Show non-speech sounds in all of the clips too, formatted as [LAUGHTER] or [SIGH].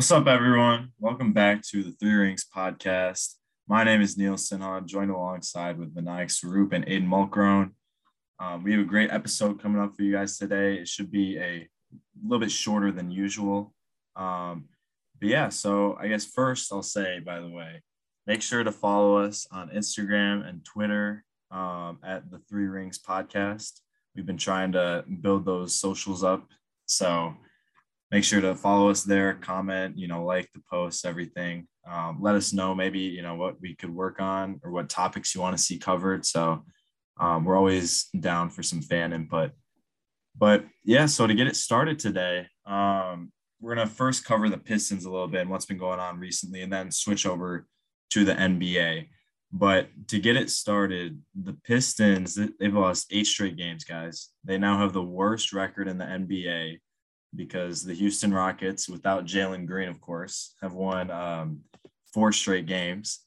What's up, everyone? Welcome back to the Three Rings podcast. My name is Neil Sinhan, joined alongside with Vinayak Sarup and Aiden Mulkrone. Um, we have a great episode coming up for you guys today. It should be a little bit shorter than usual. Um, but yeah, so I guess first I'll say, by the way, make sure to follow us on Instagram and Twitter um, at the Three Rings podcast. We've been trying to build those socials up. So make sure to follow us there, comment, you know, like the posts, everything. Um, let us know maybe, you know, what we could work on or what topics you want to see covered. So um, we're always down for some fan input. But yeah, so to get it started today, um, we're going to first cover the Pistons a little bit and what's been going on recently, and then switch over to the NBA. But to get it started, the Pistons, they've lost eight straight games, guys. They now have the worst record in the NBA because the Houston Rockets, without Jalen Green, of course, have won um, four straight games.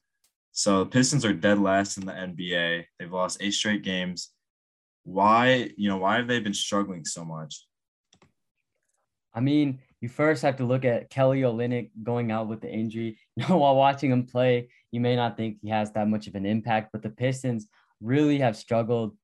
So the Pistons are dead last in the NBA. They've lost eight straight games. Why, you know, why have they been struggling so much? I mean, you first have to look at Kelly Olynyk going out with the injury. [LAUGHS] You know, while watching him play, you may not think he has that much of an impact, but the Pistons really have struggled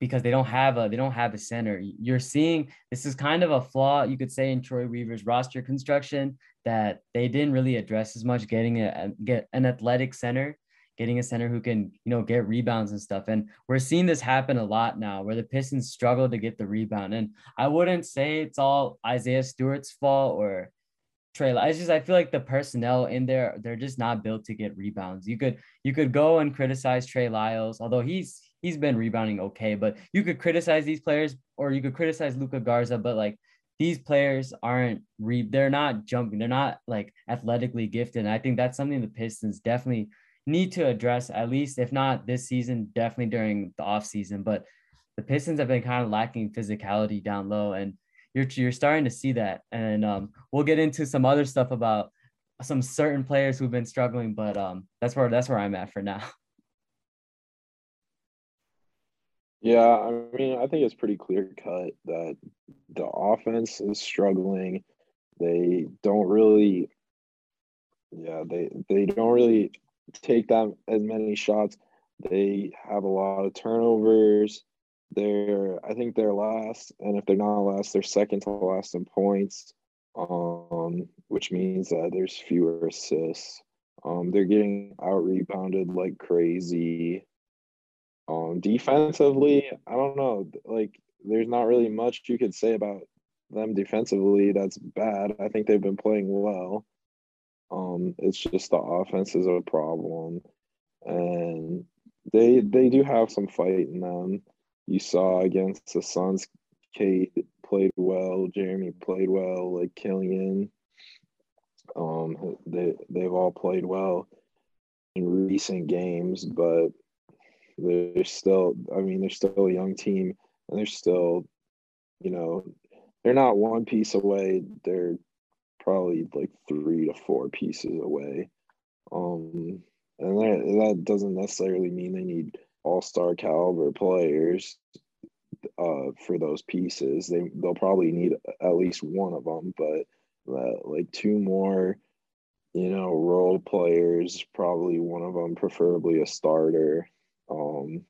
because they don't have a they don't have a center. You're seeing this is kind of a flaw you could say in Troy Weaver's roster construction that they didn't really address as much getting a get an athletic center, getting a center who can, you know, get rebounds and stuff. And we're seeing this happen a lot now where the Pistons struggle to get the rebound. And I wouldn't say it's all Isaiah Stewart's fault or Trey. I just I feel like the personnel in there they're just not built to get rebounds. You could you could go and criticize Trey Lyles, although he's he's been rebounding okay, but you could criticize these players or you could criticize Luka Garza, but like these players aren't re they're not jumping, they're not like athletically gifted. And I think that's something the Pistons definitely need to address, at least if not this season, definitely during the off season. But the Pistons have been kind of lacking physicality down low, and you're you're starting to see that. And um, we'll get into some other stuff about some certain players who've been struggling, but um, that's where that's where I'm at for now. [LAUGHS] Yeah, I mean, I think it's pretty clear cut that the offense is struggling. They don't really, yeah, they they don't really take that as many shots. They have a lot of turnovers. They're, I think they're last, and if they're not last, they're second to last in points. Um, which means that there's fewer assists. Um, they're getting out rebounded like crazy. Um, defensively, I don't know. Like, there's not really much you could say about them defensively that's bad. I think they've been playing well. Um, it's just the offense is a problem, and they they do have some fight in them. You saw against the Suns, Cade played well, Jerami played well, like Killian. Um, they they've all played well in recent games, but they're still, I mean, they're still a young team and they're still, you know, they're not one piece away. They're probably like three to four pieces away. Um, and that, that doesn't necessarily mean they need all star caliber players uh, for those pieces. They they'll probably need at least one of them, but uh, like two more, you know, role players. Probably one of them, preferably a starter um,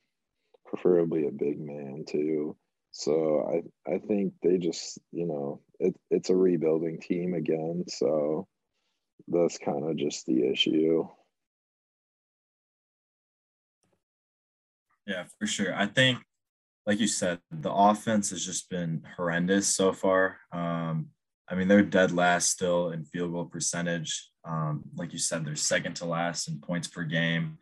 preferably a big man too. So I I think they just you know it it's a rebuilding team again. So that's kind of just the issue. Yeah, for sure. I think, like you said, the offense has just been horrendous so far. Um, I mean, they're dead last still in field goal percentage. Um, like you said, they're second to last in points per game.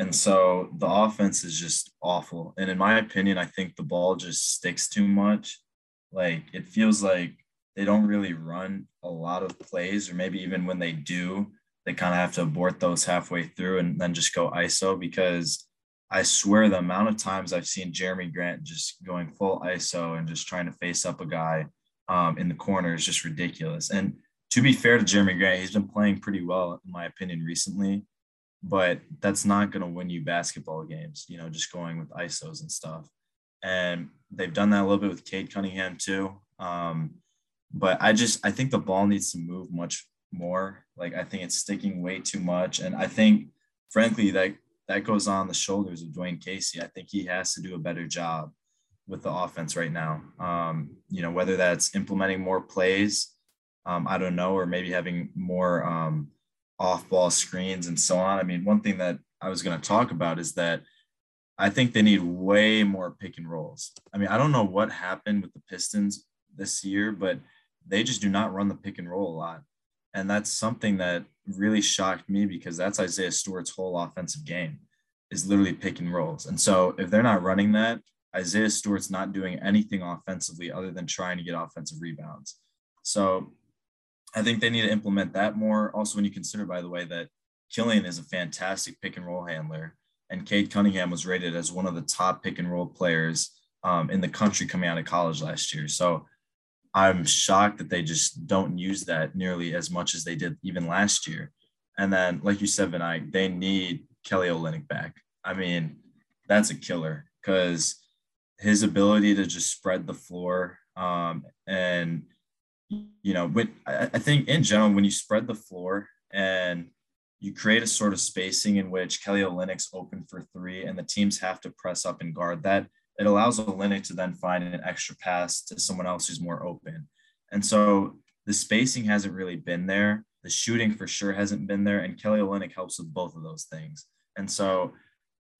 And so the offense is just awful. And in my opinion, I think the ball just sticks too much. Like it feels like they don't really run a lot of plays, or maybe even when they do, they kind of have to abort those halfway through and then just go ISO because I swear the amount of times I've seen Jerami Grant just going full ISO and just trying to face up a guy um, in the corner is just ridiculous. And to be fair to Jerami Grant, he's been playing pretty well, in my opinion, recently but that's not going to win you basketball games, you know, just going with ISOs and stuff. And they've done that a little bit with Cade Cunningham too. Um, but I just, I think the ball needs to move much more. Like I think it's sticking way too much, and I think, frankly, that that goes on the shoulders of Dwane Casey. I think he has to do a better job with the offense right now. Um, you know, whether that's implementing more plays, um, I don't know, or maybe having more um, off-ball screens and so on. I mean, one thing that I was going to talk about is that I think they need way more pick and rolls. I mean, I don't know what happened with the Pistons this year, but they just do not run the pick and roll a lot. And that's something that really shocked me because that's Isaiah Stewart's whole offensive game is literally pick and rolls. And so if they're not running that, Isaiah Stewart's not doing anything offensively other than trying to get offensive rebounds. So I think they need to implement that more. Also, when you consider, by the way, that Killian is a fantastic pick and roll handler, and Cade Cunningham was rated as one of the top pick and roll players um, in the country coming out of college last year. So I'm shocked that they just don't use that nearly as much as they did even last year. And then, like you said, Vinay, they need Kelly Olynyk back. I mean, that's a killer because his ability to just spread the floor um, and you know, when I, think in general, when you spread the floor and you create a sort of spacing in which Kelly Olynyk's open for three and the teams have to press up and guard that, it allows Olynyk to then find an extra pass to someone else who's more open. And so the spacing hasn't really been there. The shooting for sure hasn't been there. And Kelly Olynyk helps with both of those things. And so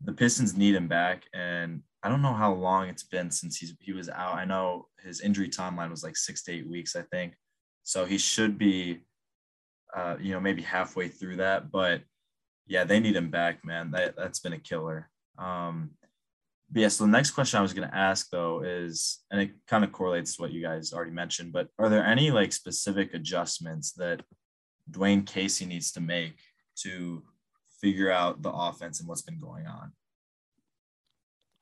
the Pistons need him back. And I don't know how long it's been since he's he was out. I know his injury timeline was like six to eight weeks, I think. So he should be, uh, you know, maybe halfway through that. But yeah, they need him back, man. That that's been a killer. Um, but yeah, so the next question I was going to ask though is, and it kind of correlates to what you guys already mentioned, but are there any like specific adjustments that Dwane Casey needs to make to figure out the offense and what's been going on?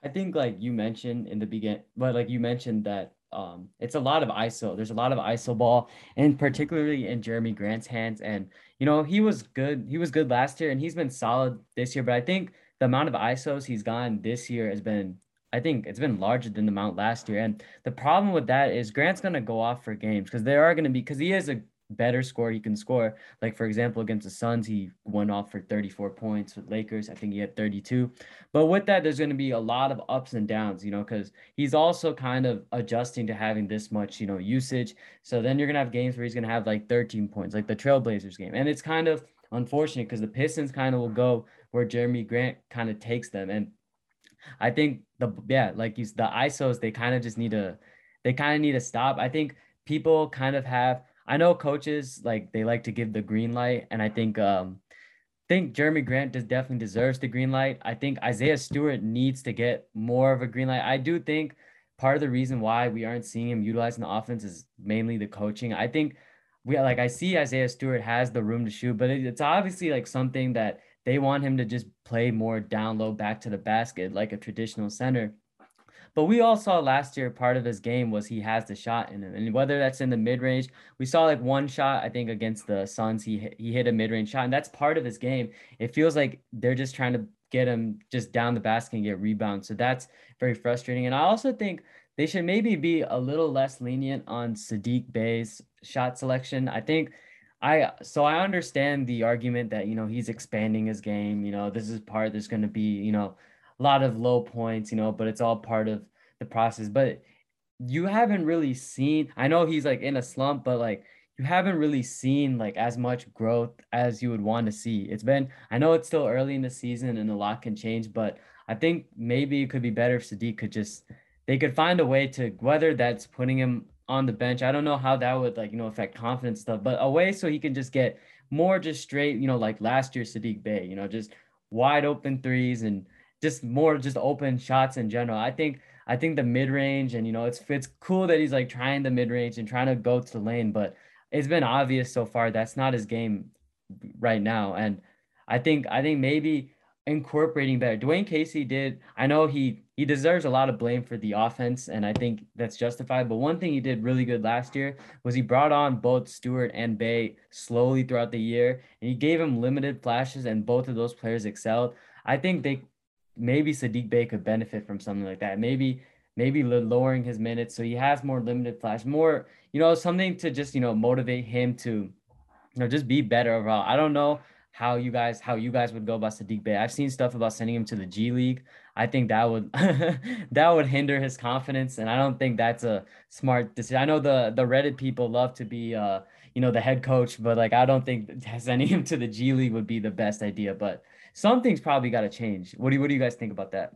I think like you mentioned in the begin, but like you mentioned that um it's a lot of ISO. There's a lot of ISO ball, and particularly in Jerami Grant's hands. And you know he was good. He was good last year, and he's been solid this year. But I think the amount of ISOs he's gotten this year has been I think it's been larger than the amount last year. And the problem with that is Grant's to go off for games because there are to be, because he is a better score he can score. Like for example, against the Suns, he went off for 34 points. With Lakers, I think he had 32. But with that, there's going to be a lot of ups and downs, you know, because he's also kind of adjusting to having this much, you know, usage. So then you're gonna have games where he's gonna have like 13 points, like the Trailblazers game, and it's kind of unfortunate because the Pistons kind of will go where Jerami Grant kind of takes them, and I think the yeah, like you the ISOs, they kind of just need to, they kind of need to stop. I think people kind of have I know coaches like they like to give the green light, and I think um, think Jerami Grant does definitely deserves the green light. I think Isaiah Stewart needs to get more of a green light. I do think part of the reason why we aren't seeing him utilizing the offense is mainly the coaching. I think we like I see Isaiah Stewart has the room to shoot, but it's obviously like something that they want him to just play more down low back to the basket like a traditional center. But we all saw last year part of his game was he has the shot in him, and whether that's in the mid range, we saw like one shot I think against the Suns, he he hit a mid range shot, and that's part of his game. It feels like they're just trying to get him just down the basket and get rebounds, so that's very frustrating. And I also think they should maybe be a little less lenient on Saddiq Bey's shot selection. I think. I so I understand the argument that you know he's expanding his game. You know this is part. There's going to be you know a lot of low points, you know, but it's all part of the process. But you haven't really seen, I know he's like in a slump, but like you haven't really seen like as much growth as you would want to see. It's been, I know it's still early in the season and a lot can change, but I think maybe it could be better if Saddiq could just, they could find a way to, whether that's putting him on the bench. I don't know how that would like, you know, affect confidence stuff, but a way so he can just get more just straight, you know, like last year Saddiq Bey, you know, just wide open threes and just more just open shots in general. I think I think the mid range and you know it's it's cool that he's like trying the mid range and trying to go to the lane, but it's been obvious so far that's not his game right now. And I think I think maybe incorporating better. Dwane Casey did. I know he he deserves a lot of blame for the offense, and I think that's justified. But one thing he did really good last year was he brought on both Stewart and Bey slowly throughout the year, and he gave him limited flashes, and both of those players excelled. I think they maybe Saddiq Bey could benefit from something like that. Maybe maybe lowering his minutes so he has more limited flash, more you know something to just you know motivate him to you know, just be better overall. I don't know how you guys how you guys would go about Saddiq Bey. I've seen stuff about sending him to the G League. I think that would [LAUGHS] that would hinder his confidence, and I don't think that's a smart decision. I know the the Reddit people love to be uh you know the head coach, but like I don't think sending him to the G League would be the best idea. But something's probably got to change. What do you, what do you guys think about that?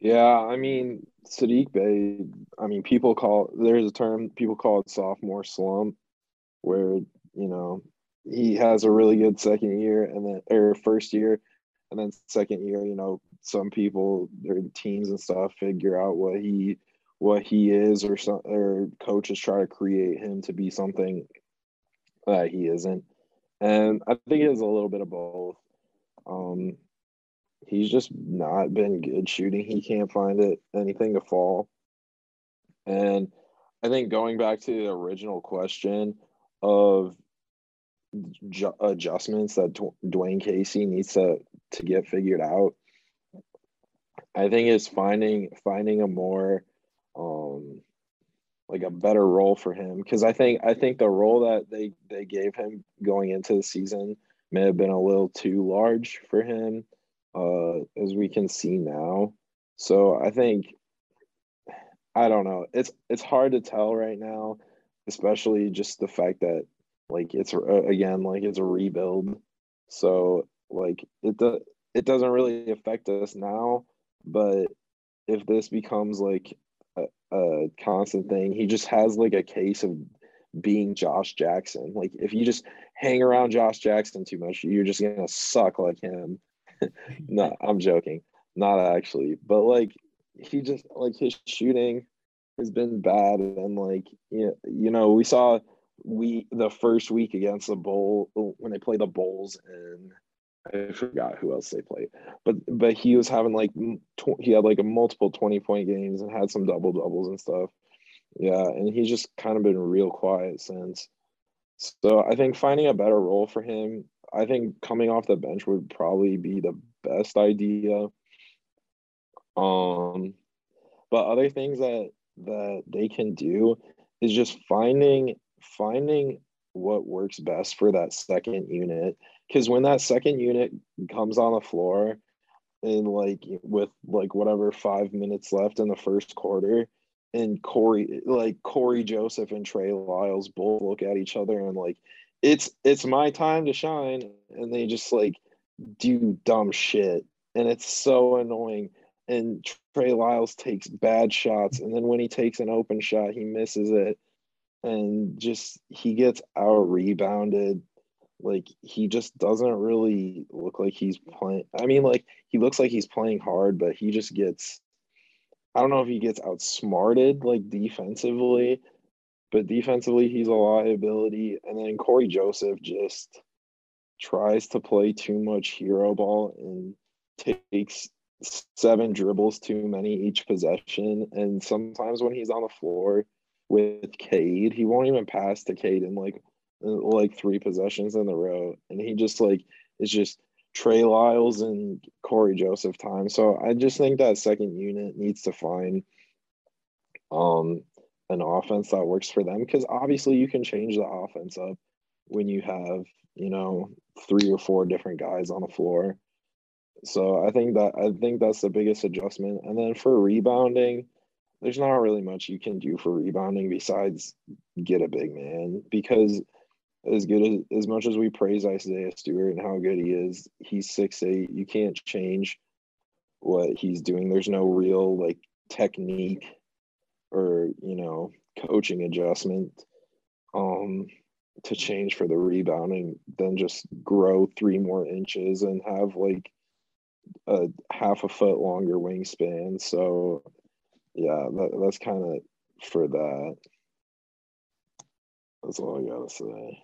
Yeah, I mean Saddiq Bey. I mean, people call there's a term people call it sophomore slump, where you know he has a really good second year and then or first year, and then second year, you know, some people their teams and stuff figure out what he what he is or some or coaches try to create him to be something that he isn't. And I think it's a little bit of both. Um, he's just not been good shooting. He can't find it anything to fall. And I think going back to the original question of ju- adjustments that Dwane Casey needs to to get figured out, I think is finding finding a more um like a better role for him because I think I think the role that they they gave him going into the season may have been a little too large for him uh, as we can see now. So I think I don't know. It's it's hard to tell right now, especially just the fact that like it's uh, again like it's a rebuild. So like it do, it doesn't really affect us now, but if this becomes like a, constant thing, he just has like a case of being Josh Jackson. Like if you just hang around Josh Jackson too much, you're just gonna suck like him. [LAUGHS] no, I'm joking. Not actually, but like he just like his shooting has been bad, and like you know, you know we saw we the first week against the bowl when they play the Bulls and I forgot who else they played, but but he was having like tw- he had like a multiple twenty point games and had some double doubles and stuff. Yeah, and he's just kind of been real quiet since. So I think finding a better role for him I think coming off the bench would probably be the best idea. Um, but other things that that they can do is just finding finding what works best for that second unit. Because when that second unit comes on the floor, and like with like whatever five minutes left in the first quarter, and cory like cory Joseph and Trey Lyles both look at each other and like it's it's my time to shine and they just like do dumb shit. And it's so annoying. And Trey Lyles takes bad shots and then when he takes an open shot he misses it. And just he gets out rebounded like he just doesn't really look like he's playing I mean like he looks like he's playing hard but he just gets I don't know if he gets outsmarted like defensively but defensively, he's a liability. And then Cory Joseph just tries to play too much hero ball and takes seven dribbles too many each possession. And sometimes when he's on the floor with Cade, he won't even pass to Cade And like like three possessions in a row. And he just like it's just Trey Lyles and Cory Joseph time. So I just think that second unit needs to find um an offense that works for them because obviously you can change the offense up when you have you know three or four different guys on the floor so i think that i think that's the biggest adjustment and then for rebounding there's not really much you can do for rebounding besides get a big man because as good as as much as we praise Isaiah Stewart and how good he is, he's six eight. You can't change what he's doing. There's no real like technique or you know coaching adjustment um to change for the rebounding Then just grow three more inches and have like a half a foot longer wingspan so yeah that, that's kind of for that that's all i gotta say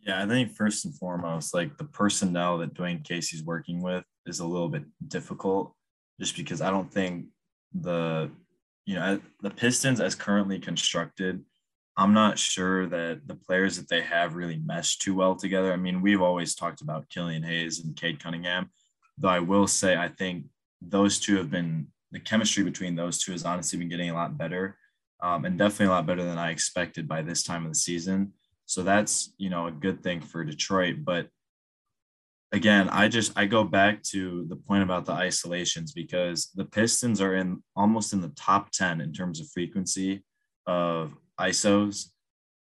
yeah i think first and foremost like the personnel that dwane casey's working with is a little bit difficult just because i don't think the you know, the Pistons as currently constructed, I'm not sure that the players that they have really mesh too well together. I mean, we've always talked about Killian Hayes and Cade Cunningham, though I will say I think those two have been the chemistry between those two has honestly been getting a lot better. um, and definitely a lot better than I expected by this time of the season. So that's you know a good thing for Detroit. But again, I just I go back to the point about the isolations because the Pistons are in almost in the top 10 in terms of frequency of ISOs,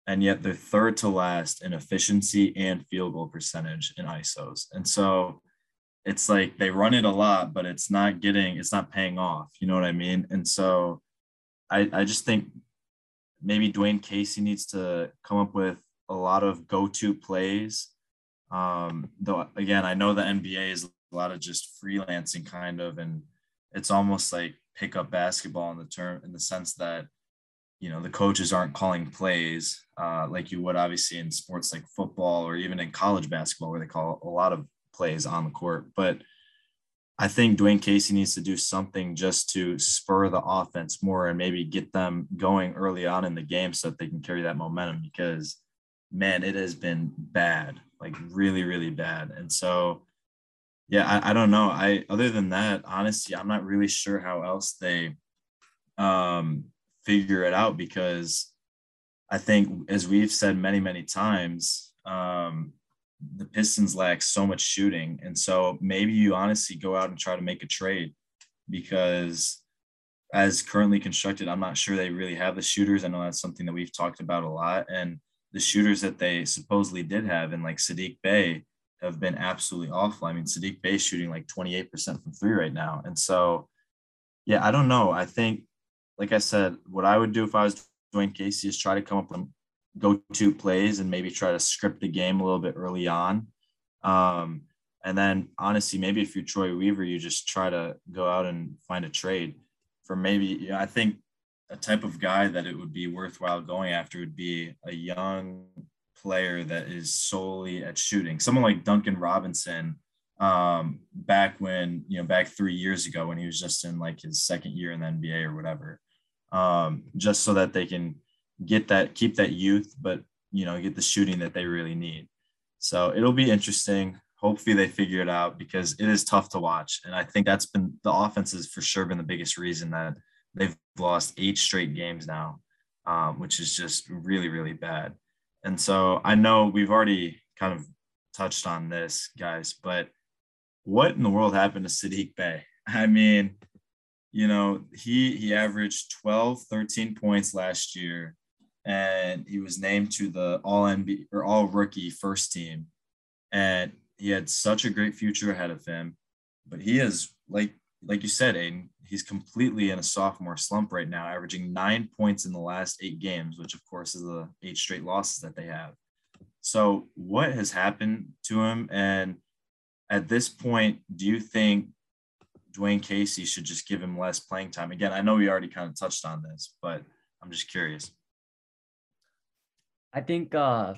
and yet they're third to last in efficiency and field goal percentage in ISOs. And so it's like they run it a lot, but it's not getting, it's not paying off. You know what I mean? And so I, I just think maybe Dwane Casey needs to come up with a lot of go-to plays. Um, though again, I know the NBA is a lot of just freelancing kind of, and it's almost like pickup basketball in the term in the sense that you know the coaches aren't calling plays uh, like you would obviously in sports like football or even in college basketball where they call a lot of plays on the court. But I think dwane Casey needs to do something just to spur the offense more and maybe get them going early on in the game so that they can carry that momentum because man, it has been bad, like really, really bad. And so yeah, I, I don't know. I other than that, honestly, I'm not really sure how else they um figure it out because I think as we've said many, many times, um, the Pistons lack so much shooting. And so maybe you honestly go out and try to make a trade because as currently constructed, I'm not sure they really have the shooters. I know that's something that we've talked about a lot. And the shooters that they supposedly did have in like Saddiq Bey have been absolutely awful. I mean, Saddiq Bey shooting like 28% from three right now. And so, yeah, I don't know. I think, like I said, what I would do if I was Dwane Casey is try to come up with go-to plays and maybe try to script the game a little bit early on. Um, and then honestly, maybe if you're Troy Weaver, you just try to go out and find a trade for maybe, I think a type of guy that it would be worthwhile going after would be a young player that is solely at shooting. Someone like Duncan Robinson, um, back when, you know, back three years ago when he was just in like his second year in the NBA or whatever, um, just so that they can get that, keep that youth, but you know, get the shooting that they really need. So it'll be interesting. Hopefully they figure it out because it is tough to watch. And I think that's been the offense has for sure been the biggest reason that they've lost eight straight games now, um, which is just really, really bad. And so I know we've already kind of touched on this, guys, but what in the world happened to Saddiq Bey? [LAUGHS] I mean, you know, he he averaged 12, 13 points last year and he was named to the all NBA or all rookie first team. And he had such a great future ahead of him. But he is like like you said, Aiden, he's completely in a sophomore slump right now, averaging nine points in the last eight games, which of course is the eight straight losses that they have. So what has happened to him? And at this point, do you think Dwane Casey should just give him less playing time? Again, I know we already kind of touched on this, but I'm just curious. I think uh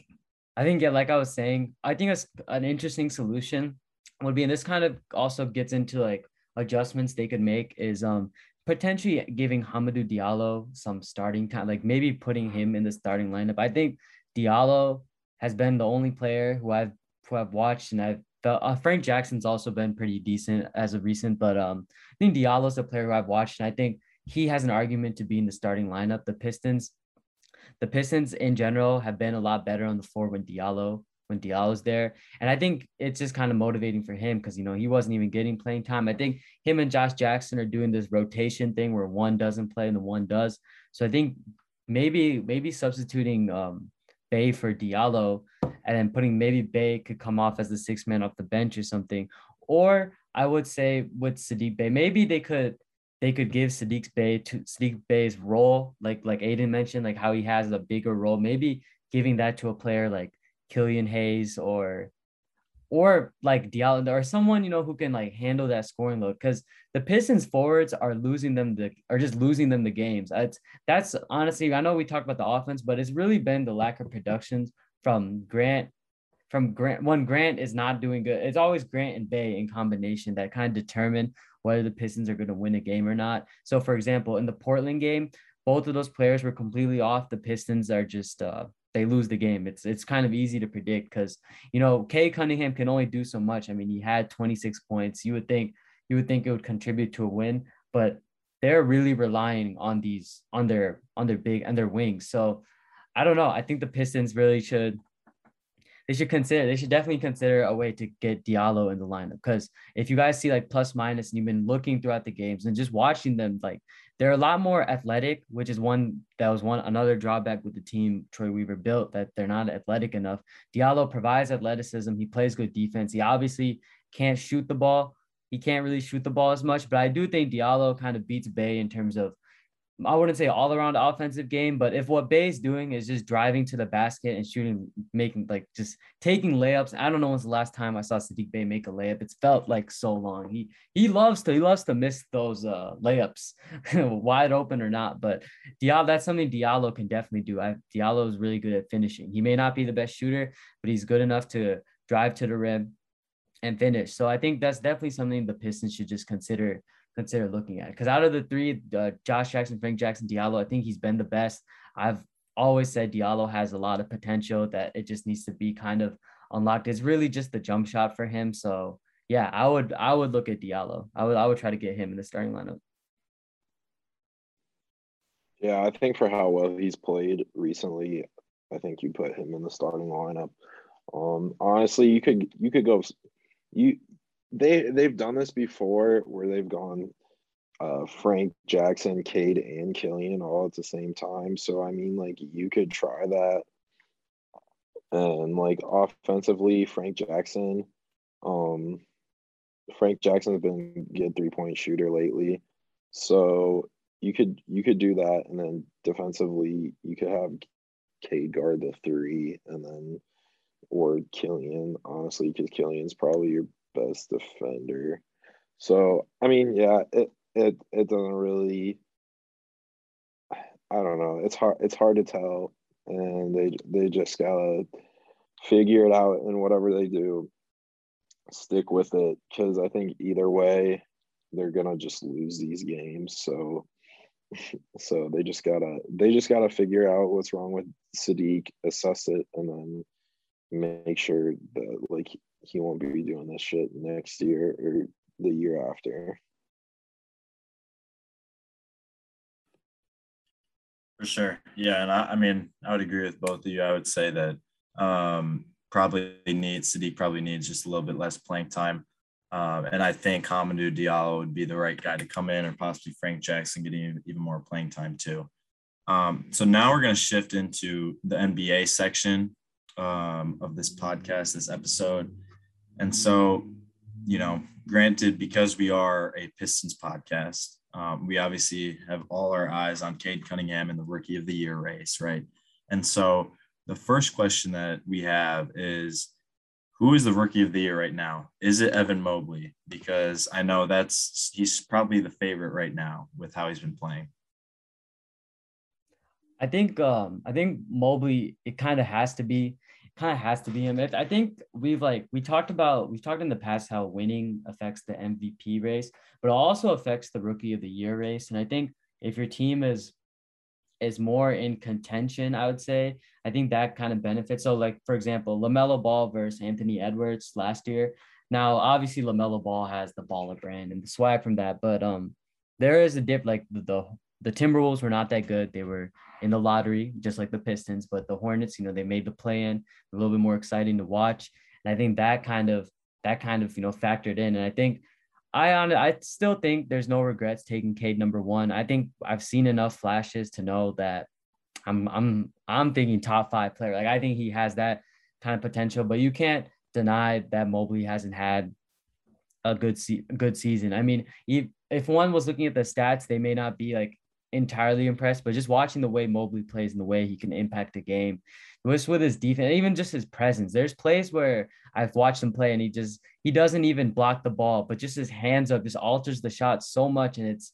I think yeah, like I was saying, I think it's an interesting solution would be, and this kind of also gets into like adjustments they could make is um potentially giving Hamidou Diallo some starting time, like maybe putting him in the starting lineup. I think Diallo has been the only player who I've who I've watched and I've felt uh, Frank Jackson's also been pretty decent as of recent, but um I think Diallo's a player who I've watched and I think he has an argument to be in the starting lineup. The Pistons the Pistons in general have been a lot better on the floor when Diallo when Diallo's there, and I think it's just kind of motivating for him because you know he wasn't even getting playing time. I think him and Josh Jackson are doing this rotation thing where one doesn't play and the one does. So I think maybe maybe substituting um, Bey for Diallo and then putting maybe Bey could come off as the six man off the bench or something. Or I would say with Saddiq Bey, maybe they could they could give Saddiq Bey to Saddiq Bey's role, like like Aiden mentioned, like how he has a bigger role. Maybe giving that to a player like Killian Hayes or or like Diallo or someone you know who can like handle that scoring load because the Pistons forwards are losing them the are just losing them the games. That's that's honestly I know we talked about the offense, but it's really been the lack of productions from Grant. From Grant, one Grant is not doing good. It's always Grant and Bey in combination that kind of determine whether the Pistons are going to win a game or not. So, for example, in the Portland game, both of those players were completely off. The Pistons are just uh, they lose the game. It's it's kind of easy to predict because you know Cade Cunningham can only do so much. I mean, he had 26 points. You would think you would think it would contribute to a win, but they're really relying on these on their on their big and their wings. So I don't know. I think the Pistons really should they should consider they should definitely consider a way to get Diallo in the lineup because if you guys see like plus minus and you've been looking throughout the games and just watching them like they're a lot more athletic which is one that was one another drawback with the team Troy Weaver built that they're not athletic enough. Diallo provides athleticism. He plays good defense. He obviously can't shoot the ball. He can't really shoot the ball as much but I do think Diallo kind of beats Bey in terms of I wouldn't say all around offensive game, but if what Bey's doing is just driving to the basket and shooting, making like just taking layups. I don't know when's the last time I saw Saddiq Bey make a layup. It's felt like so long. He he loves to he loves to miss those uh, layups, [LAUGHS] wide open or not. But Diallo, that's something Diallo can definitely do. I, Diallo is really good at finishing. He may not be the best shooter, but he's good enough to drive to the rim and finish. So I think that's definitely something the Pistons should just consider consider looking at. Because out of the three, uh, Josh Jackson, Frank Jackson, Diallo, I think he's been the best. I've always said Diallo has a lot of potential that it just needs to be kind of unlocked. It's really just the jump shot for him. So yeah, I would I would look at Diallo. I would I would try to get him in the starting lineup. Yeah, I think for how well he's played recently, I think you put him in the starting lineup. Um, honestly, you could you could go you they they've done this before where they've gone uh, Frank Jackson, Cade, and Killian all at the same time. So I mean, like you could try that. And like offensively, Frank Jackson, um, Frank Jackson's been a good three point shooter lately. So you could you could do that, and then defensively, you could have Cade guard the three, and then or Killian, honestly, because Killian's probably your best defender. So I mean, yeah, it it it doesn't really. I don't know. It's hard. It's hard to tell, and they they just gotta figure it out and whatever they do, stick with it. Because I think either way, they're gonna just lose these games. So, [LAUGHS] so they just gotta they just gotta figure out what's wrong with Saddiq, assess it, and then make sure that like he won't be doing this shit next year or the year after. For sure. Yeah. And I, I mean, I would agree with both of you. I would say that um, probably needs, Saddiq probably needs just a little bit less playing time. Um, and I think Hamidou Diallo would be the right guy to come in, or possibly Frank Jackson getting even more playing time too. Um, so now we're going to shift into the NBA section um, of this podcast, this episode. And so, you know, granted, because we are a Pistons podcast, um, we obviously have all our eyes on Cade Cunningham in the Rookie of the Year race, right? And so, the first question that we have is who is the rookie of the year right now? Is it Evan Mobley? Because I know that's he's probably the favorite right now with how he's been playing. I think um I think Mobley it kind of has to be kind of has to be him. I think we've like we talked about we've talked in the past how winning affects the MVP race, but also affects the rookie of the year race. And I think if your team is is more in contention, I would say, I think that kind of benefits. So, like for example, LaMelo Ball versus Anthony Edwards last year. Now, obviously, LaMelo Ball has the baller brand and the swag from that, but um, there is a dip. Like the, the the Timberwolves were not that good. They were in the lottery, just like the Pistons, but the Hornets, you know, they made the play in a little bit more exciting to watch. And I think that kind of that kind of you know factored in. And I think I on I still think there's no regrets taking Cade number one. I think I've seen enough flashes to know that I'm I'm I'm thinking top five player. Like I think he has that kind of potential, but you can't deny that Mobley hasn't had a good se- good season. I mean, if, if one was looking at the stats, they may not be like entirely impressed, but just watching the way Mobley plays and the way he can impact the game, just with his defense, even just his presence. There's plays where I've watched him play and he just he doesn't even block the ball, but just his hands up just alters the shot so much, and it's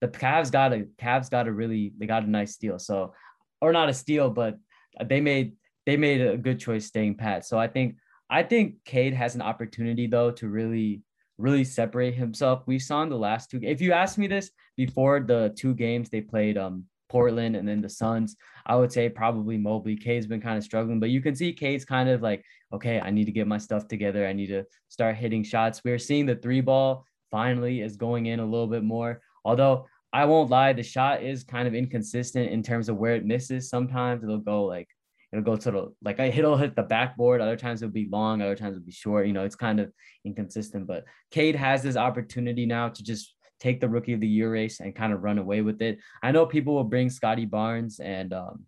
the Cavs got a Cavs got a really they got a nice steal. So, or not a steal, but they made they made a good choice staying pat. So I think I think Cade has an opportunity though to really really separate himself. We saw in the last two. If you asked me this before the two games they played, um, Portland and then the Suns, I would say probably Mobley. Cade's been kind of struggling, but you can see Cade's kind of like, okay, I need to get my stuff together. I need to start hitting shots. We're seeing the three ball finally is going in a little bit more. Although I won't lie, the shot is kind of inconsistent in terms of where it misses. Sometimes it'll go like it'll go to the like it'll hit the backboard. Other times it'll be long. Other times it'll be short. You know, it's kind of inconsistent. But Cade has this opportunity now to just take the rookie of the year race and kind of run away with it. I know people will bring Scottie Barnes and um,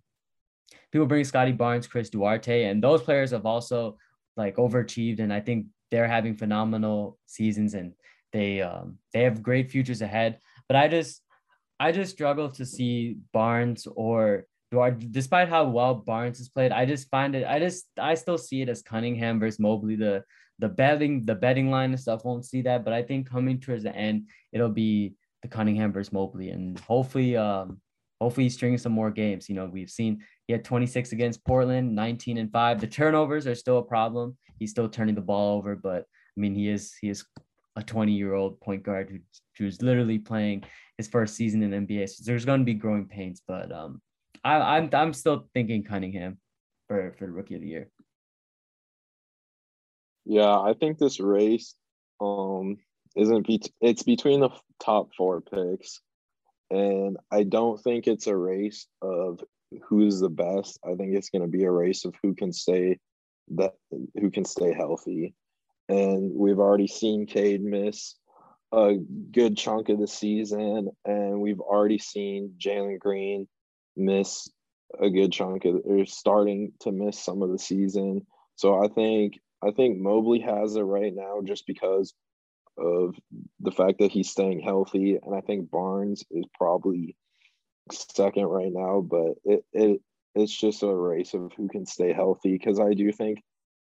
people bring Scottie Barnes, Chris Duarte, and those players have also like overachieved. And I think they're having phenomenal seasons and they um, they have great futures ahead. But I just I just struggle to see Barnes or despite how well Barnes has played. I just find it. I just I still see it as Cunningham versus Mobley. The the betting the betting line and stuff won't see that, but I think coming towards the end, it'll be the Cunningham versus Mobley, and hopefully, um, hopefully he's stringing some more games. You know, we've seen he had 26 against Portland, 19 and five. The turnovers are still a problem. He's still turning the ball over, but I mean, he is he is a 20 year old point guard who, who's literally playing his first season in NBA. So there's going to be growing pains, but um, I, I'm I'm still thinking Cunningham for for rookie of the year. Yeah, I think this race um isn't be it's between the top four picks. And I don't think it's a race of who's the best. I think it's going to be a race of who can stay that who can stay healthy. And we've already seen Cade miss a good chunk of the season, and we've already seen Jalen Green miss a good chunk of or starting to miss some of the season. So I think I think Mobley has it right now just because of the fact that he's staying healthy. And I think Barnes is probably second right now, but it, it it's just a race of who can stay healthy because I do think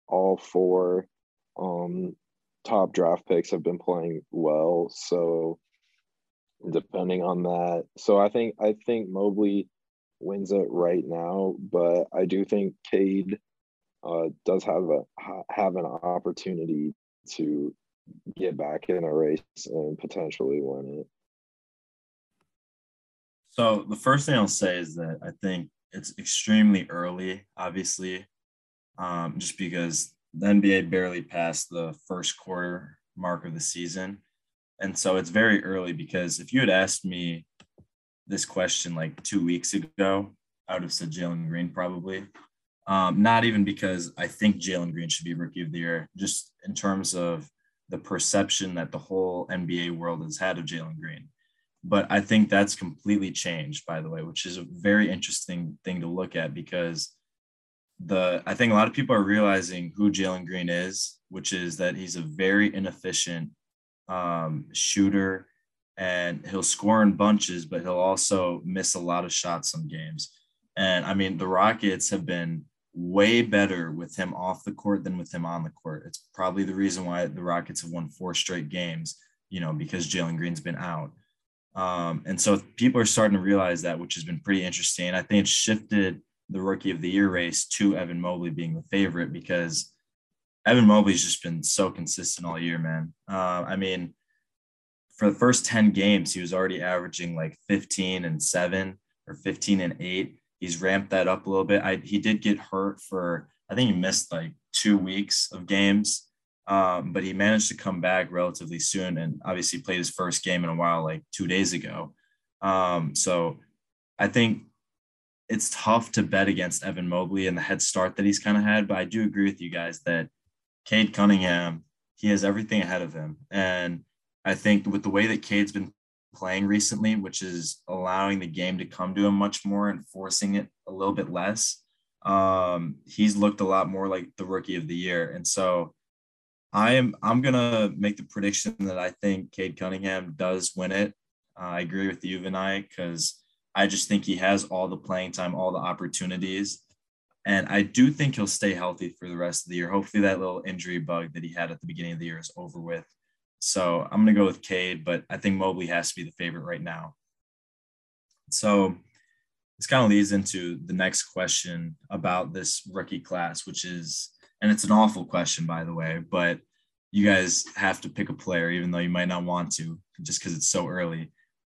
all four um, top draft picks have been playing well. So depending on that, so I think I think Mobley wins it right now, but I do think Cade uh, does have a have an opportunity to get back in a race and potentially win it. So the first thing I'll say is that I think it's extremely early, obviously, um, just because the NBA barely passed the first quarter mark of the season. And so it's very early because if you had asked me this question like two weeks ago, I would have said Jalen Green probably. Um, not even because I think Jalen Green should be rookie of the year, just in terms of the perception that the whole NBA world has had of Jalen Green. But I think that's completely changed, by the way, which is a very interesting thing to look at because the I think a lot of people are realizing who Jalen Green is, which is that he's a very inefficient um, shooter and he'll score in bunches, but he'll also miss a lot of shots some games. And I mean, the Rockets have been way better with him off the court than with him on the court. It's probably the reason why the Rockets have won four straight games, you know, because Jalen Green's been out. Um, and so people are starting to realize that, which has been pretty interesting. I think it shifted the rookie of the year race to Evan Mobley being the favorite because Evan Mobley's just been so consistent all year, man. Uh, I mean, for the first 10 games, he was already averaging like 15 and seven or 15 and eight he's ramped that up a little bit. I, he did get hurt for, I think he missed like two weeks of games, um, but he managed to come back relatively soon and obviously played his first game in a while, like two days ago. Um, so I think it's tough to bet against Evan Mobley and the head start that he's kind of had, but I do agree with you guys that Cade Cunningham, he has everything ahead of him. And I think with the way that Cade's been playing recently, which is allowing the game to come to him much more and forcing it a little bit less. Um, he's looked a lot more like the rookie of the year. And so I am I'm gonna make the prediction that I think Cade Cunningham does win it. Uh, I agree with you, Vinay, because I just think he has all the playing time, all the opportunities. And I do think he'll stay healthy for the rest of the year. Hopefully, that little injury bug that he had at the beginning of the year is over with. So I'm going to go with Cade, but I think Mobley has to be the favorite right now. So this kind of leads into the next question about this rookie class, which is, and it's an awful question, by the way, but you guys have to pick a player, even though you might not want to, just because it's so early.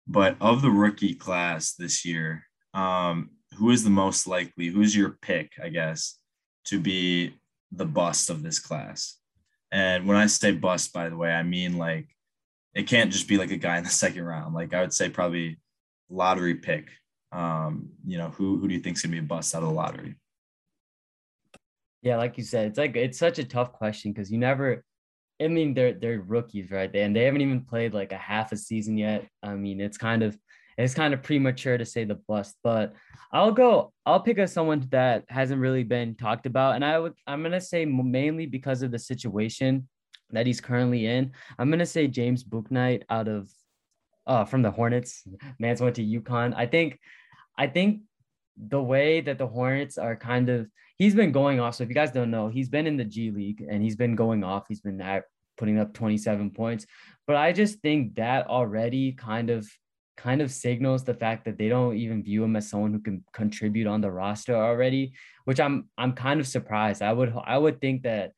But of the rookie class this year, um, who is the most likely? Who's your pick, I guess, to be the bust of this class? And when I say bust, by the way, I mean like it can't just be like a guy in the second round. Like I would say probably lottery pick, um, you know, who who do you think's gonna be a bust out of the lottery? Yeah, like you said, it's like it's such a tough question because you never. I mean, they're they're rookies, right? And they haven't even played like a half a season yet. I mean, it's kind of it's kind of premature to say the bust, but I'll go. I'll pick a someone that hasn't really been talked about, and I would. I'm gonna say mainly because of the situation that he's currently in. I'm gonna say James Bouknight out of, uh, from the Hornets. Mans went to UConn. I think, I think the way that the Hornets are kind of he's been going off. So if you guys don't know, he's been in the G League and he's been going off. He's been putting up 27 points. But I just think that already kind of kind of signals the fact that they don't even view him as someone who can contribute on the roster already, which I'm I'm kind of surprised. I would I would think that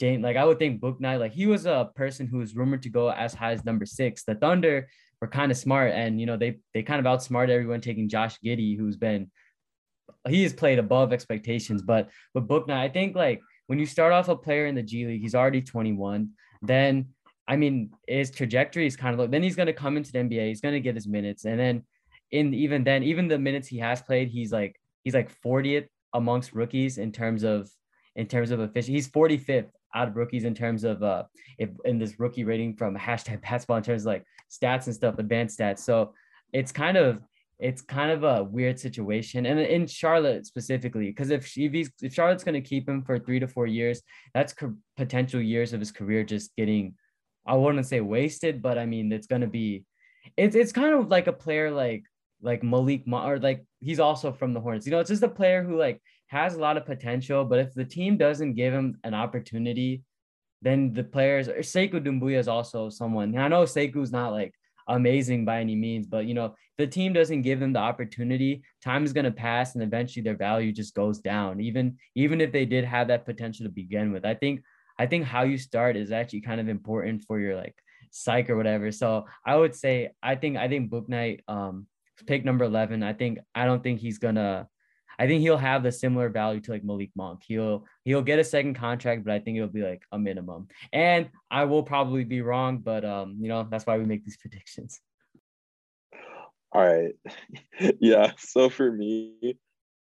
Jane, like I would think Bouknight, like he was a person who was rumored to go as high as number six. The Thunder were kind of smart, and you know they they kind of outsmarted everyone taking Josh Giddey, who's been he has played above expectations. But but Bouknight, I think like when you start off a player in the G League, he's already 21. Then I mean, his trajectory is kind of like then he's gonna come into the NBA, he's gonna get his minutes, and then in even then, even the minutes he has played, he's like he's like 40th amongst rookies in terms of in terms of efficiency. He's 45th out of rookies in terms of uh if in this rookie rating from [LAUGHS] hashtag basketball in terms of like stats and stuff, advanced stats. So it's kind of it's kind of a weird situation. And in Charlotte specifically, because if, if he's if Charlotte's going to keep him for three to four years, that's co- potential years of his career just getting, I wouldn't say wasted, but I mean it's to be, it's it's kind of like a player like like Malik Ma, or like he's also from the Hornets. You know, it's just a player who like has a lot of potential, but if the team doesn't give him an opportunity, then the players or Sekou Doumbouya is also someone. I know Sekou's not like amazing by any means, but you know, the team doesn't give them the opportunity, time is going to pass and eventually their value just goes down. Even even if they did have that potential to begin with. I think I think how you start is actually kind of important for your like psych or whatever. So I would say I think I think Bouknight um pick number 11. I think I don't think he's gonna I think he'll have the similar value to like Malik Monk. He'll he'll get a second contract, but I think it'll be like a minimum. And I will probably be wrong, but um, you know, that's why we make these [LAUGHS] predictions. All right. [LAUGHS] yeah. So for me,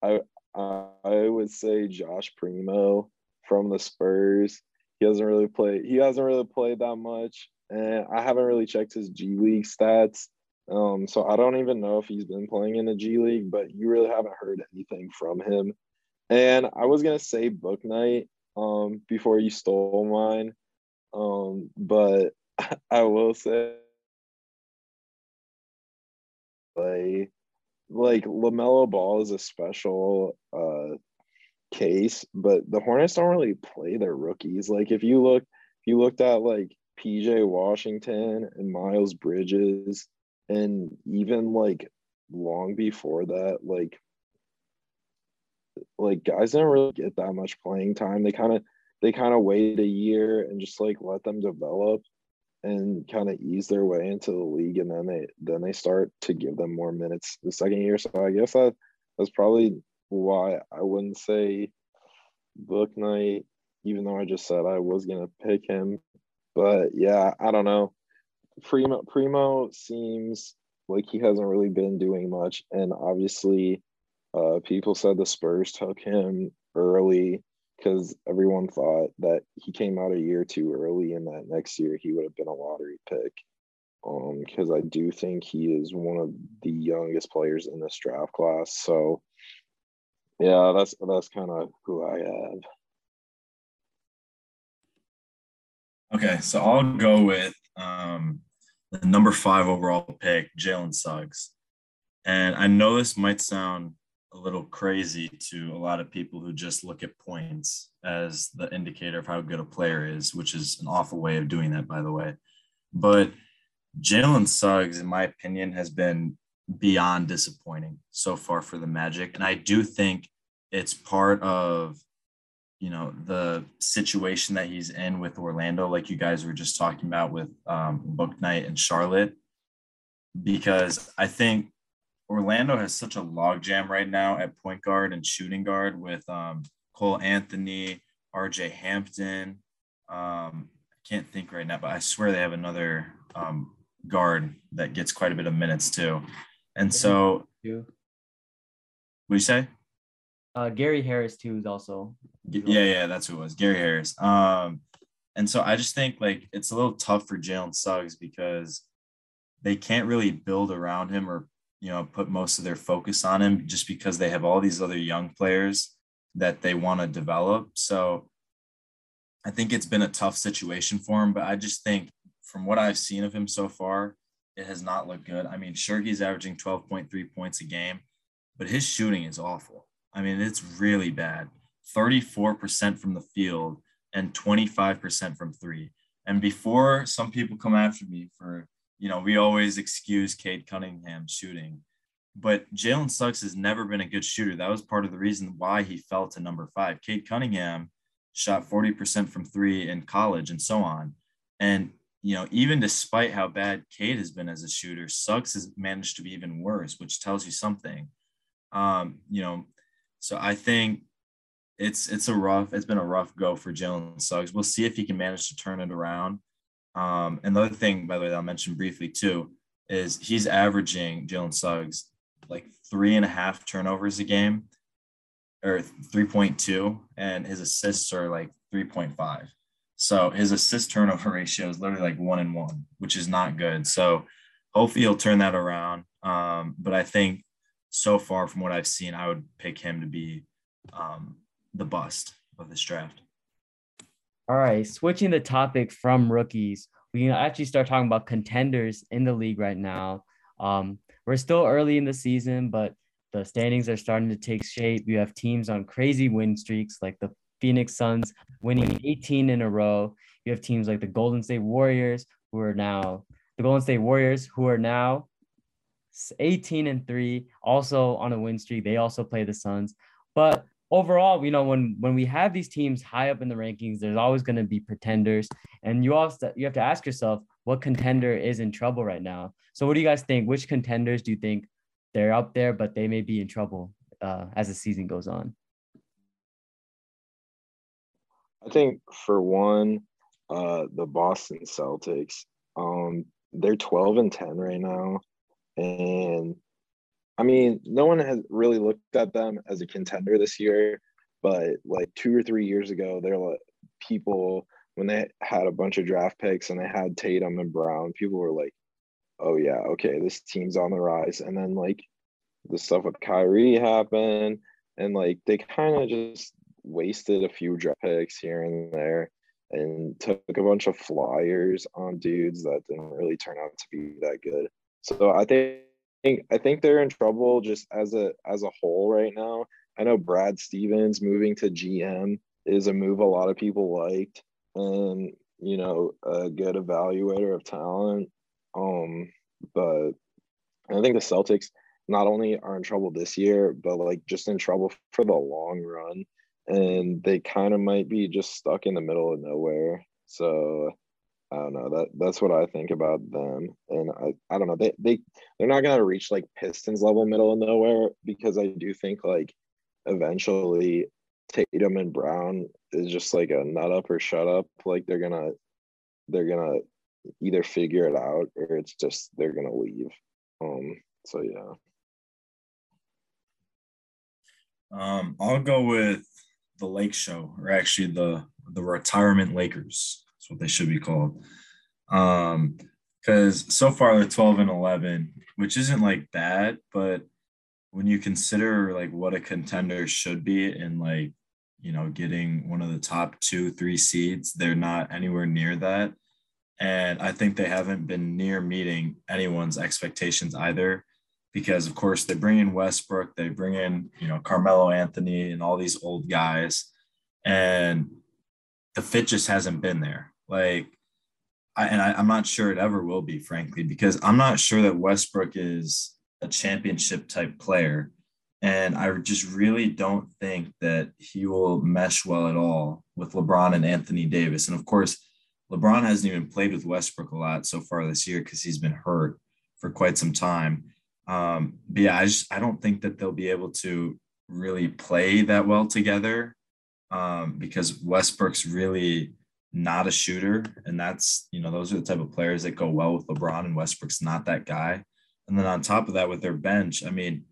I I would say Josh Primo from the Spurs. He hasn't really played. He hasn't really played that much, and I haven't really checked his G League stats. Um, so I don't even know if he's been playing in the G League, but you really haven't heard anything from him. And I was gonna say Bouknight um before you stole mine. Um, but [LAUGHS] I will say like like LaMelo Ball is a special uh case, but the Hornets don't really play their rookies. Like if you look if you looked at like PJ Washington and Miles Bridges and even like long before that like like guys didn't really get that much playing time they kind of they kind of wait a year and just like let them develop and kind of ease their way into the league and then they then they start to give them more minutes the second year so i guess that that's probably why i wouldn't say Bouknight even though i just said i was gonna pick him but yeah i don't know Primo Primo seems like he hasn't really been doing much, and obviously, uh, people said the Spurs took him early because everyone thought that he came out a year too early, and that next year he would have been a lottery pick. Um, because I do think he is one of the youngest players in this draft class. So, yeah, that's that's kind of who I have. Okay, so I'll go with um, the number five overall pick, Jalen Suggs. And I know this might sound a little crazy to a lot of people who just look at points as the indicator of how good a player is, which is an awful way of doing that, by the way. But Jalen Suggs, in my opinion, has been beyond disappointing so far for the Magic. And I do think it's part of you know the situation that he's in with Orlando, like you guys were just talking about with um, Bouknight and Charlotte, because I think Orlando has such a logjam right now at point guard and shooting guard with um, Cole Anthony, R.J. Hampton. Um, I can't think right now, but I swear they have another um, guard that gets quite a bit of minutes too. And so, what do you say? Uh, Gary Harris too is also. Yeah, yeah, that's who it was, Gary Harris. Um, and so I just think like it's a little tough for Jalen Suggs because they can't really build around him or you know put most of their focus on him just because they have all these other young players that they want to develop. So I think it's been a tough situation for him, but I just think from what I've seen of him so far, it has not looked good. I mean, sure, he's averaging 12.3 points a game, but his shooting is awful. I mean, it's really bad 34% from the field and 25% from three. And before some people come after me for, you know, we always excuse Cade Cunningham shooting, but Jalen Suggs has never been a good shooter. That was part of the reason why he fell to number five. Cade Cunningham shot 40% from three in college and so on. And, you know, even despite how bad Cade has been as a shooter, Suggs has managed to be even worse, which tells you something. Um, you know, so I think it's it's a rough, it's been a rough go for Jalen Suggs. We'll see if he can manage to turn it around. Um, and the other thing, by the way, that I'll mention briefly too, is he's averaging Jalen Suggs like three and a half turnovers a game or 3.2 and his assists are like 3.5 so his assist turnover [LAUGHS] ratio is literally like one and one which is not good so hopefully he'll turn that around um, but i think so far from what i've seen i would pick him to be um, the bust of this draft All right, switching the topic from rookies, we can actually start talking about contenders in the league right now. Um, we're still early in the season, but the standings are starting to take shape. You have teams on crazy win streaks like the Phoenix Suns winning 18 in a row. You have teams like the Golden State Warriors who are now the Golden State Warriors who are now 18 and 3 also on a win streak. They also play the Suns. But overall, you know, when when we have these teams high up in the rankings, there's always going to be pretenders, and you also you have to ask yourself what contender is in trouble right now. So, what do you guys think? Which contenders do you think they're up there, but they may be in trouble uh, as the season goes on? I think for one, uh, the Boston Celtics, um, they're 12 and 10 right now. And I mean, no one has really looked at them as a contender this year, but like two or three years ago, they're like people when they had a bunch of draft picks and they had Tatum and Brown, people were like, oh yeah, okay, this team's on the rise. And then like the stuff with Kyrie happened, and like they kind of just wasted a few draft picks here and there and took a bunch of flyers on dudes that didn't really turn out to be that good. So I think I think they're in trouble just as a as a whole right now. I know Brad Stevens moving to GM is a move a lot of people liked and you know a good evaluator of talent. Um, but I think the Celtics not only are in trouble this year, but like just in trouble for the long run. And they kind of might be just stuck in the middle of nowhere. So I don't know. That that's what I think about them. And I, I don't know. They they they're not gonna reach like Pistons level middle of nowhere because I do think like eventually Tatum and Brown is just like a nut up or shut up. Like they're gonna they're gonna either figure it out or it's just they're gonna leave. Um so yeah. um, i'll go with the lake show or actually the the retirement lakers that's what they should be called. Um because so far they're 12 and 11 which isn't like bad but when you consider like what a contender should be in like you know getting one of the top two three seeds they're not anywhere near that. And i think they haven't been near meeting anyone's expectations either because of course they bring in westbrook they bring in you know carmelo anthony and all these old guys. And the fit just hasn't been there like I, and I, i'm not sure it ever will be frankly because i'm not sure that westbrook is a championship type player and I just really don't think that he will mesh well at all with LeBron and Anthony Davis. And of course, LeBron hasn't even played with Westbrook a lot so far this year because he's been hurt for quite some time. Um, but yeah, I just I don't think that they'll be able to really play that well together um, because Westbrook's really not a shooter, and that's you know those are the type of players that go well with LeBron, and Westbrook's not that guy. And then on top of that, with their bench, I mean,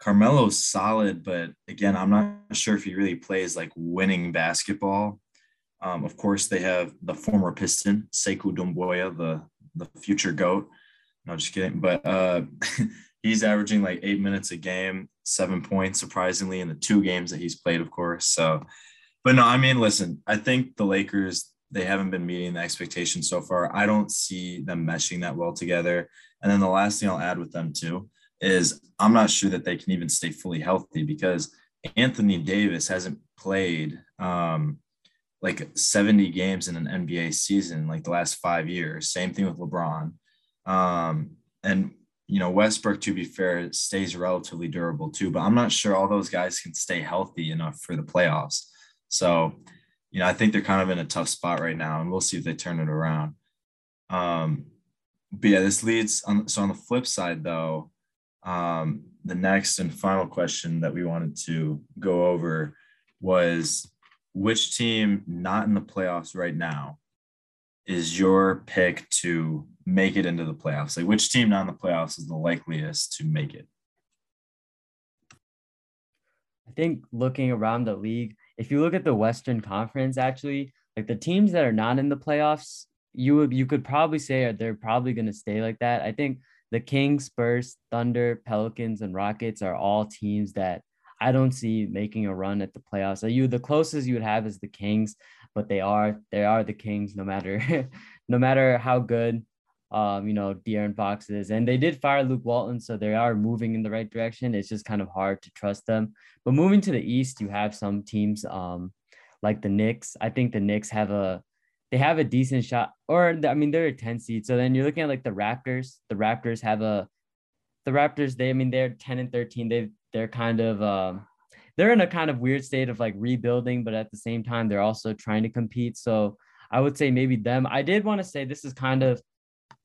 Carmelo's solid, but again, I'm not sure if he really plays like winning basketball. Um, of course, they have the former Piston, Sekou Doumbouya, the the future goat. No, just kidding. But uh, [LAUGHS] he's averaging like eight minutes a game, seven points, surprisingly, in the two games that he's played, of course. So, but no, I mean, listen, I think the Lakers they haven't been meeting the expectations so far. I don't see them meshing that well together. And then the last thing I'll add with them too is I'm not sure that they can even stay fully healthy because Anthony Davis hasn't played um, like 70 games in an NBA season like the last five years. Same thing with LeBron. Um, and you know, Westbrook, to be fair, stays relatively durable too, but I'm not sure all those guys can stay healthy enough for the playoffs. So you know, I think they're kind of in a tough spot right now, and we'll see if they turn it around. Um, but yeah, this leads on. So on the flip side, though, um, the next and final question that we wanted to go over was which team not in the playoffs right now is your pick to make it into the playoffs? Like which team not in the playoffs is the likeliest to make it? I think looking around the league, if you look at the Western Conference, actually, like the teams that are not in the playoffs, you would you could probably say are they're probably going to stay like that. I think the Kings, Spurs, Thunder, Pelicans, and Rockets are all teams that I don't see making a run at the playoffs. So you the closest you would have is the Kings, but they are they are the Kings no matter [LAUGHS] no matter how good um, you know, De'Aaron Fox is. And they did fire Luke Walton, so they are moving in the right direction. It's just kind of hard to trust them. But moving to the East, you have some teams um, like the Knicks. I think the Knicks have a they have a decent shot, or I mean, they're a 10 seed. So then you're looking at like the Raptors. The Raptors have a the Raptors, they I mean, they're 10 and 13. They they're kind of um they're in a kind of weird state of like rebuilding, but at the same time, they're also trying to compete. So I would say maybe them. I did want to say this is kind of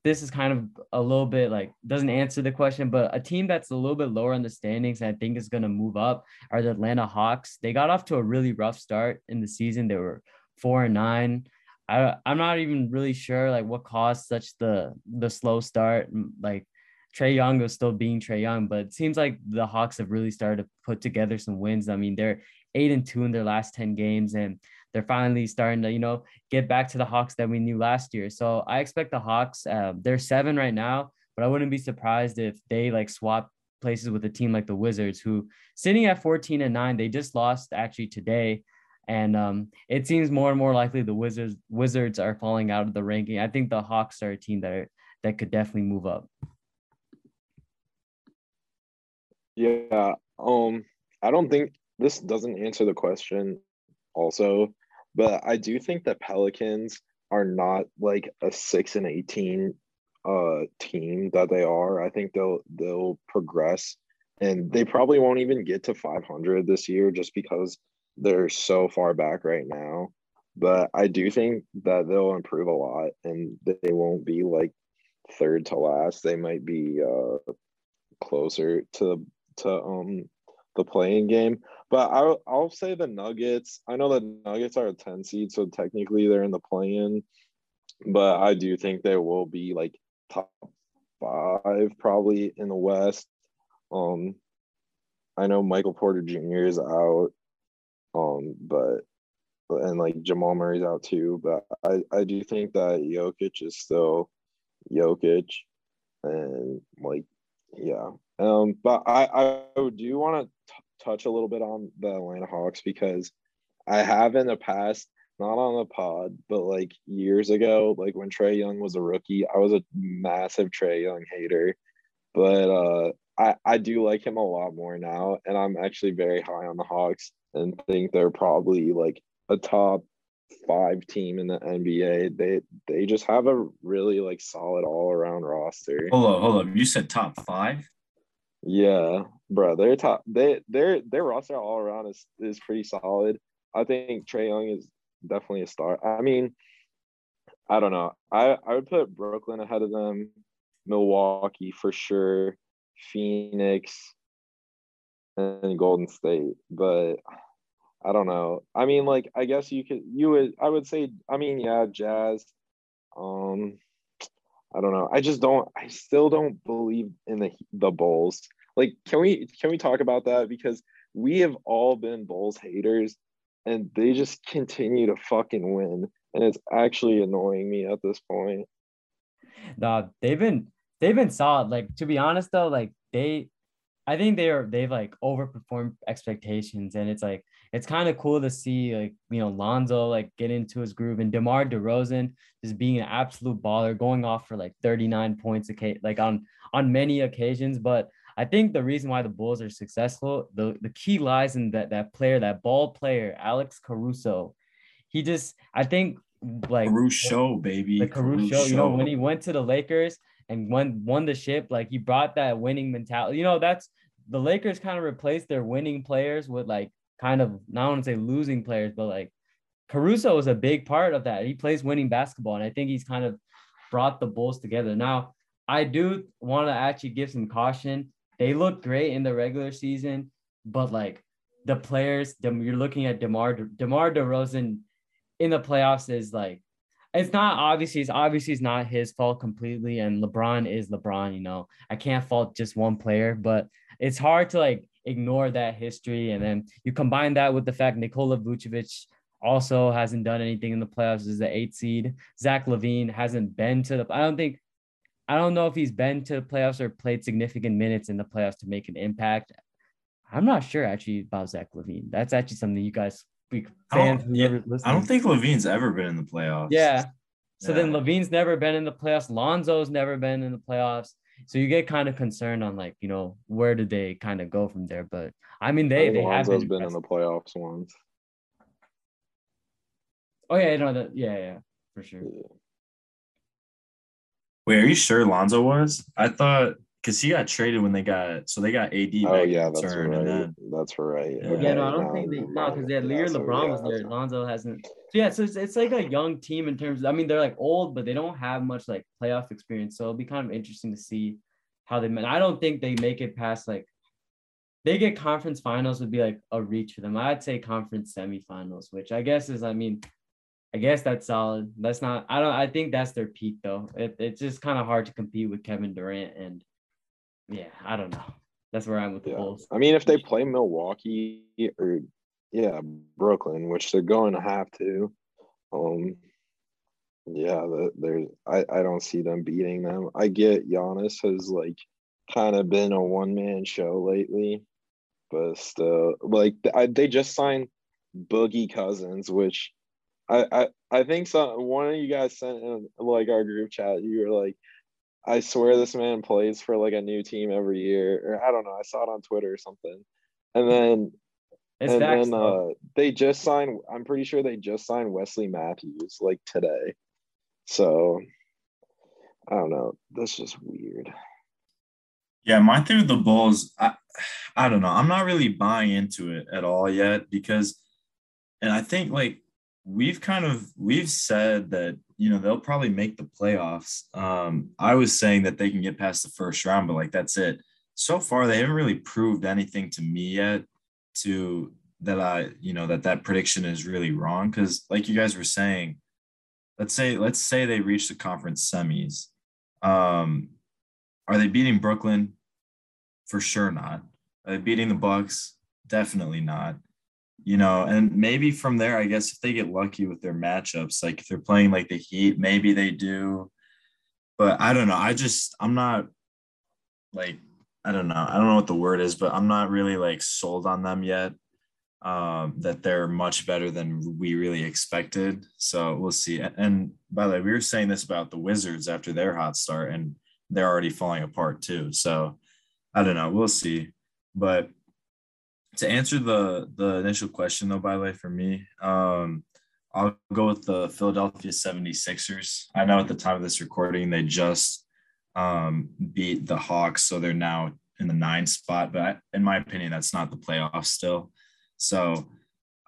this is kind of a little bit like doesn't answer the question, but a team that's a little bit lower in the standings and I think is going to move up are the Atlanta Hawks. They got off to a really rough start in the season. They were four and nine. I I'm not even really sure like what caused such the the slow start. Like Trae Young was still being Trae Young, but it seems like the Hawks have really started to put together some wins. I mean, they're eight and two in their last 10 games, and they're finally starting to, you know, get back to the Hawks that we knew last year. So I expect the Hawks, uh, they're seven right now, but I wouldn't be surprised if they like swap places with a team like the Wizards, who sitting at 14 and nine, they just lost actually today. And um, it seems more and more likely the Wizards Wizards are falling out of the ranking. I think the Hawks are a team that are, that could definitely move up. Yeah. Um, I don't think this doesn't answer the question also, but I do think that Pelicans are not like a six and eighteen uh team that they are. I think they'll they'll progress and they probably won't even get to 500 this year just because they're so far back right now. But I do think that they'll improve a lot and they won't be like third to last. They might be uh closer to to um the play-in game. But I'll I'll say the Nuggets. I know the Nuggets are a 10 seed, so technically they're in the play-in. But I do think they will be like top five probably in the West. Um I know Michael Porter Jr. is out. Um, but and like Jamal Murray's out too. But I, I do think that Jokic is still Jokic. And like, yeah. Um, but I, I do want to touch a little bit on the Atlanta Hawks because I have in the past, not on the pod, but like years ago, like when Trae Young was a rookie, I was a massive Trae Young hater. But uh, I, I do like him a lot more now. And I'm actually very high on the Hawks and think they're probably like a top five team in the NBA. They they just have a really like solid all around roster. Hold up, hold up. You said top five? Yeah, bro, their top they their their roster all around is is pretty solid. I think Trae Young is definitely a star. I mean, I don't know. I I would put Brooklyn ahead of them, Milwaukee for sure, Phoenix, and Golden State. But I don't know. I mean, like I guess you could you would I would say I mean yeah, Jazz. Um I don't know. I just don't. I still don't believe in the the Bulls. Like, can we can we talk about that because we have all been Bulls haters, and they just continue to fucking win, and it's actually annoying me at this point. No, they've been they've been solid. Like to be honest though, like they I think they are they've like overperformed expectations, and it's like it's kind of cool to see like you know Lonzo like get into his groove and DeMar DeRozan just being an absolute baller, going off for like 39 points a like on on many occasions. But I think the reason why the Bulls are successful, the the key lies in that that player, that ball player, Alex Caruso. He just I think like Caruso, baby. The Caruso, Caruso, you know, when he went to the Lakers and won won the ship, like he brought that winning mentality. You know, that's the Lakers kind of replaced their winning players with like kind of not want to say losing players, but like Caruso was a big part of that. He plays winning basketball, and I think he's kind of brought the Bulls together. Now, I do want to actually give some caution. They look great in the regular season, but like the players, you're looking at DeMar DeMar DeRozan in the playoffs is like it's not obviously it's obviously it's not his fault completely, and LeBron is LeBron. You know, I can't fault just one player, but it's hard to like ignore that history. And then you combine that with the fact Nikola Vucevic also hasn't done anything in the playoffs as the eight seed. Zach LaVine hasn't been to the I don't think I don't know if he's been to the playoffs or played significant minutes in the playoffs to make an impact. I'm not sure actually about Zach LaVine. That's actually something you guys fans I don't, yeah, I don't think LaVine's ever been in the playoffs. Yeah. So yeah. then LaVine's never been in the playoffs. Lonzo's never been in the playoffs so you get kind of concerned on like you know where did they kind of go from there but i mean they, I they have been, been in the playoffs once oh yeah no that yeah yeah for sure wait are you sure lonzo was? I thought because he got traded when they got so they got ad oh yeah that's right. then, that's right. Yeah, okay, yeah no i don't think they no because they had Lear lebron yeah, was there right. lonzo hasn't so yeah so it's, it's like a young team in terms of, i mean they're like old but they don't have much like playoff experience so it'll be kind of interesting to see how they met i don't think they make it past like they get conference finals would be like a reach for them. I'd say conference semifinals which i guess is i mean I guess that's solid. That's not. I don't. I think that's their peak though. It, it's just kind of hard to compete with Kevin Durant and yeah, I don't know. That's where I'm with the yeah. Bulls. I mean, if they play Milwaukee or yeah, Brooklyn, which they're going to have to, um, yeah, there's I I don't see them beating them. I get Giannis has like kind of been a one man show lately, but still, like I, they just signed Boogie Cousins, which I, I I think some one of you guys sent in like our group chat. You were like, I swear this man plays for like a new team every year, or I don't know. I saw it on Twitter or something, and then it's and then uh, they just signed. I'm pretty sure they just signed Wesley Matthews like today. So I don't know. That's just weird. Yeah, my thing with the Bulls, I, I don't know. I'm not really buying into it at all yet because, and I think like we've kind of we've said that you know they'll probably make the playoffs. Um, I was saying that they can get past the first round, but like that's it. So far, they haven't really proved anything to me yet. To that I you know that that prediction is really wrong because like you guys were saying, let's say let's say they reach the conference semis. Um, are they beating Brooklyn? For sure not. Are they beating the Bucks? Definitely not you know, and maybe from there, I guess if they get lucky with their matchups, like if they're playing like the Heat, maybe they do. But I don't know. I just, I'm not like, I don't know. I don't know what the word is, but I'm not really like sold on them yet. Um, that they're much better than we really expected. So we'll see. And by the way, we were saying this about the Wizards after their hot start, and they're already falling apart too. So I don't know. We'll see. But to answer the the initial question though by the way for me um i'll go with the philadelphia 76ers. I know at the time of this recording they just um beat the hawks so they're now in the nine spot but in my opinion that's not the playoffs still. So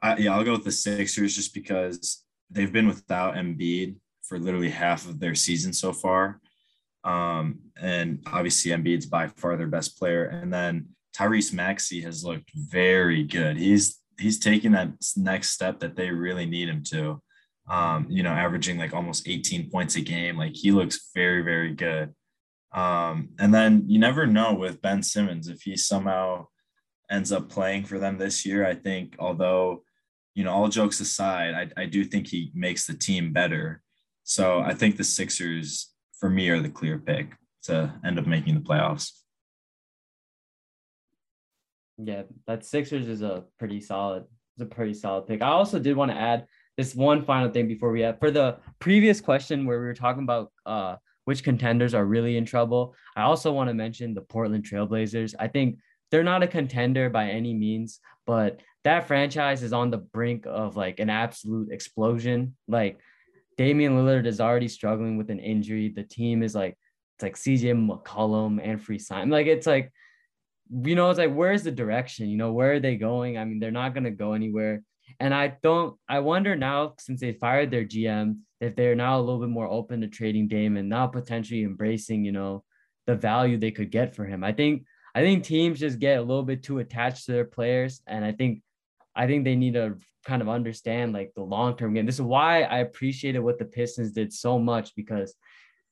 I, yeah i'll go with the sixers just because they've been without Embiid for literally half of their season so far. Um and obviously Embiid's by far their best player. And then Tyrese Maxey has looked very good. He's he's taking that next step that they really need him to. um, you know, averaging like almost 18 points a game. Like he looks very, very good. Um, and then you never know with Ben Simmons if he somehow ends up playing for them this year. I think, although, you know, all jokes aside, I, I do think he makes the team better. So I think the Sixers, for me, are the clear pick to end up making the playoffs. Yeah, that Sixers is a pretty solid, it's a pretty solid pick. I also did want to add this one final thing before we have for the previous question where we were talking about uh which contenders are really in trouble. I also want to mention the Portland Trailblazers. I think they're not a contender by any means, but that franchise is on the brink of like an absolute explosion. Like Damian Lillard is already struggling with an injury. The team is like it's like CJ McCollum and Free Sign. Like it's like you know, it's like where's the direction? You know, where are they going? I mean, they're not gonna go anywhere. And I don't, I wonder now, since they fired their GM, if they're now a little bit more open to trading Dame and now potentially embracing, you know, the value they could get for him. I think, I think teams just get a little bit too attached to their players. And I think, I think they need to kind of understand like the long term game. This is why I appreciated what the Pistons did so much because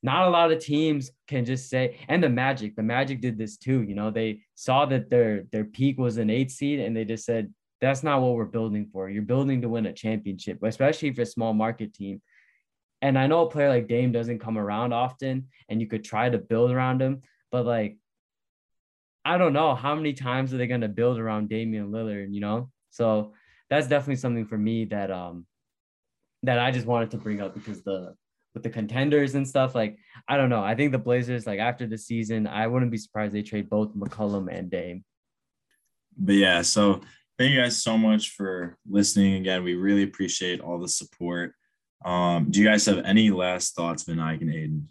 not a lot of teams can just say and the magic the magic did this too you know they saw that their their peak was an eight seed and they just said that's not what we're building for. You're building to win a championship especially for a small market team. And i know a player like dame doesn't come around often and you could try to build around him but like i don't know how many times are they going to build around damian lillard you know? So that's definitely something for me that um that i just wanted to bring up because the with the contenders and stuff. Like, I don't know. I think the Blazers, like after the season, I wouldn't be surprised they trade both McCollum and Dame. But yeah, so thank you guys so much for listening again. We really appreciate all the support. Um, do you guys have any last thoughts, Vinayak and Aiden?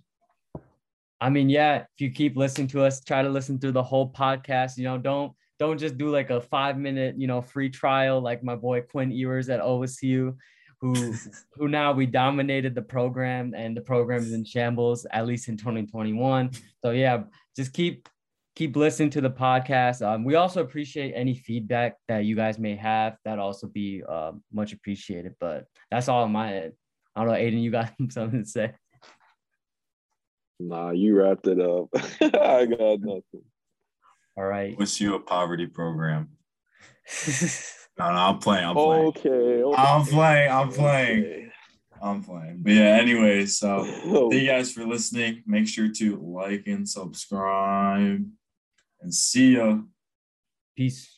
I mean, yeah, if you keep listening to us, try to listen through the whole podcast. You know, don't don't just do like a five minute, you know, free trial like my boy Quinn Ewers at OSU who who now we dominated the program and the program is in shambles at least in 2021 so yeah just keep keep listening to the podcast. Um, we also appreciate any feedback that you guys may have. That also be uh, much appreciated but that's all on my end. I don't know aiden you got [LAUGHS] something to say? Nah you wrapped it up. [LAUGHS] I got nothing. All right. What's you a poverty program [LAUGHS] No, no, I'm playing. I'm playing. Okay. okay. I'm playing. I'm playing. Okay. I'm playing. But yeah, anyway, so [LAUGHS] thank you guys for listening. Make sure to like and subscribe and see ya. Peace.